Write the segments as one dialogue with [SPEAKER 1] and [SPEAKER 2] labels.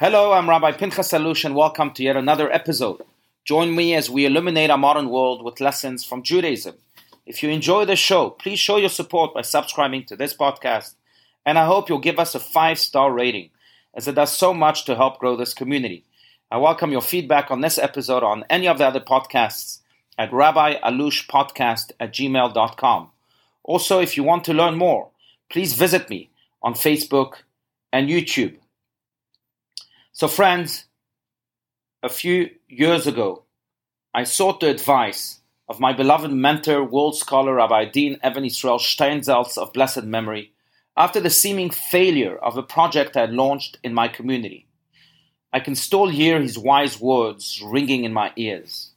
[SPEAKER 1] Hello, I'm Rabbi Pinchas Allouche, and welcome to yet another episode. Join me as we illuminate our modern world with lessons from Judaism. If you enjoy the show, please show your support by subscribing to this podcast, and I hope you'll give us a five star rating, as it does so much to help grow this community. I welcome your feedback on this episode on any of the other podcasts at rabbiallouchepodcast at gmail.com. Also, if you want to learn more, please visit me on Facebook and YouTube. So, friends, a few years ago, I sought the advice of my beloved mentor, world scholar Rabbi Adin Even-Israel Steinsaltz of blessed memory, after the seeming failure of a project I had launched in my community. I can still hear his wise words ringing in my ears.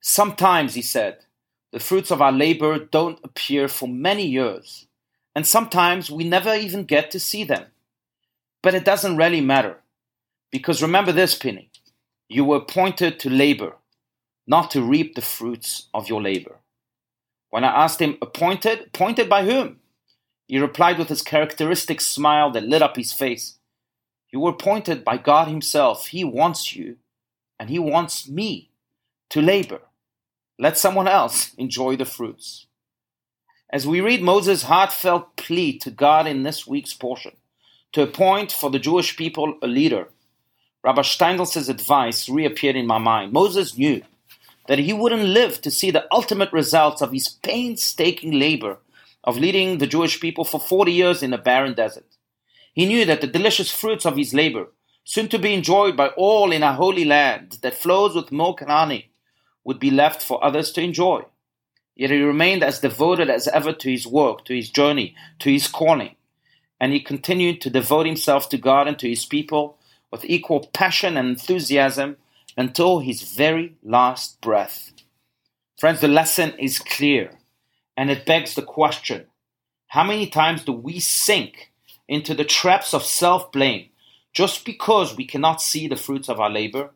[SPEAKER 1] Sometimes, he said, the fruits of our labor don't appear for many years, and sometimes we never even get to see them. But it doesn't really matter. Because remember this, Pinny, you were appointed to labor, not to reap the fruits of your labor. When I asked him, appointed? Appointed by whom? He replied with his characteristic smile that lit up his face. You were appointed by God Himself. He wants you, and He wants me to labor. Let someone else enjoy the fruits. As we read Moses' heartfelt plea to God in this week's portion, to appoint for the Jewish people a leader, Rabbi Steinsaltz's advice reappeared in my mind. Moses knew that he wouldn't live to see the ultimate results of his painstaking labor of leading the Jewish people for 40 years in a barren desert. He knew that the delicious fruits of his labor, soon to be enjoyed by all in a holy land that flows with milk and honey, would be left for others to enjoy. Yet he remained as devoted as ever to his work, to his journey, to his calling, and he continued to devote himself to God and to his people with equal passion and enthusiasm until his very last breath. Friends, the lesson is clear, and it begs the question how many times do we sink into the traps of self blame just because we cannot see the fruits of our labor?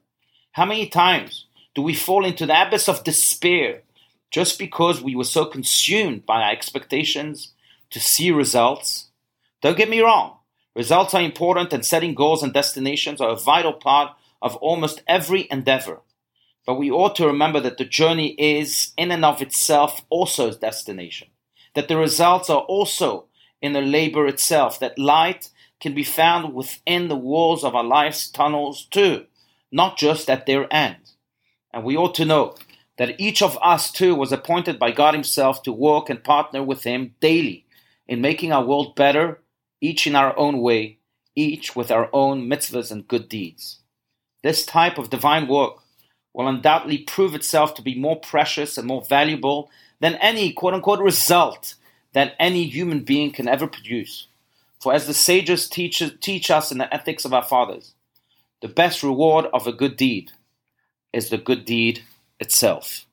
[SPEAKER 1] How many times do we fall into the abyss of despair just because we were so consumed by our expectations to see results? Don't get me wrong, Results are important, and setting goals and destinations are a vital part of almost every endeavor. But we ought to remember that the journey is, in and of itself, also a destination. That the results are also in the labor itself. That light can be found within the walls of our life's tunnels too, not just at their end. And we ought to know that each of us too was appointed by God Himself to work and partner with Him daily in making our world better each in our own way, each with our own mitzvahs and good deeds. This type of divine work will undoubtedly prove itself to be more precious and more valuable than any quote unquote result that any human being can ever produce. For as the sages teach, teach us in the ethics of our fathers, the best reward of a good deed is the good deed itself.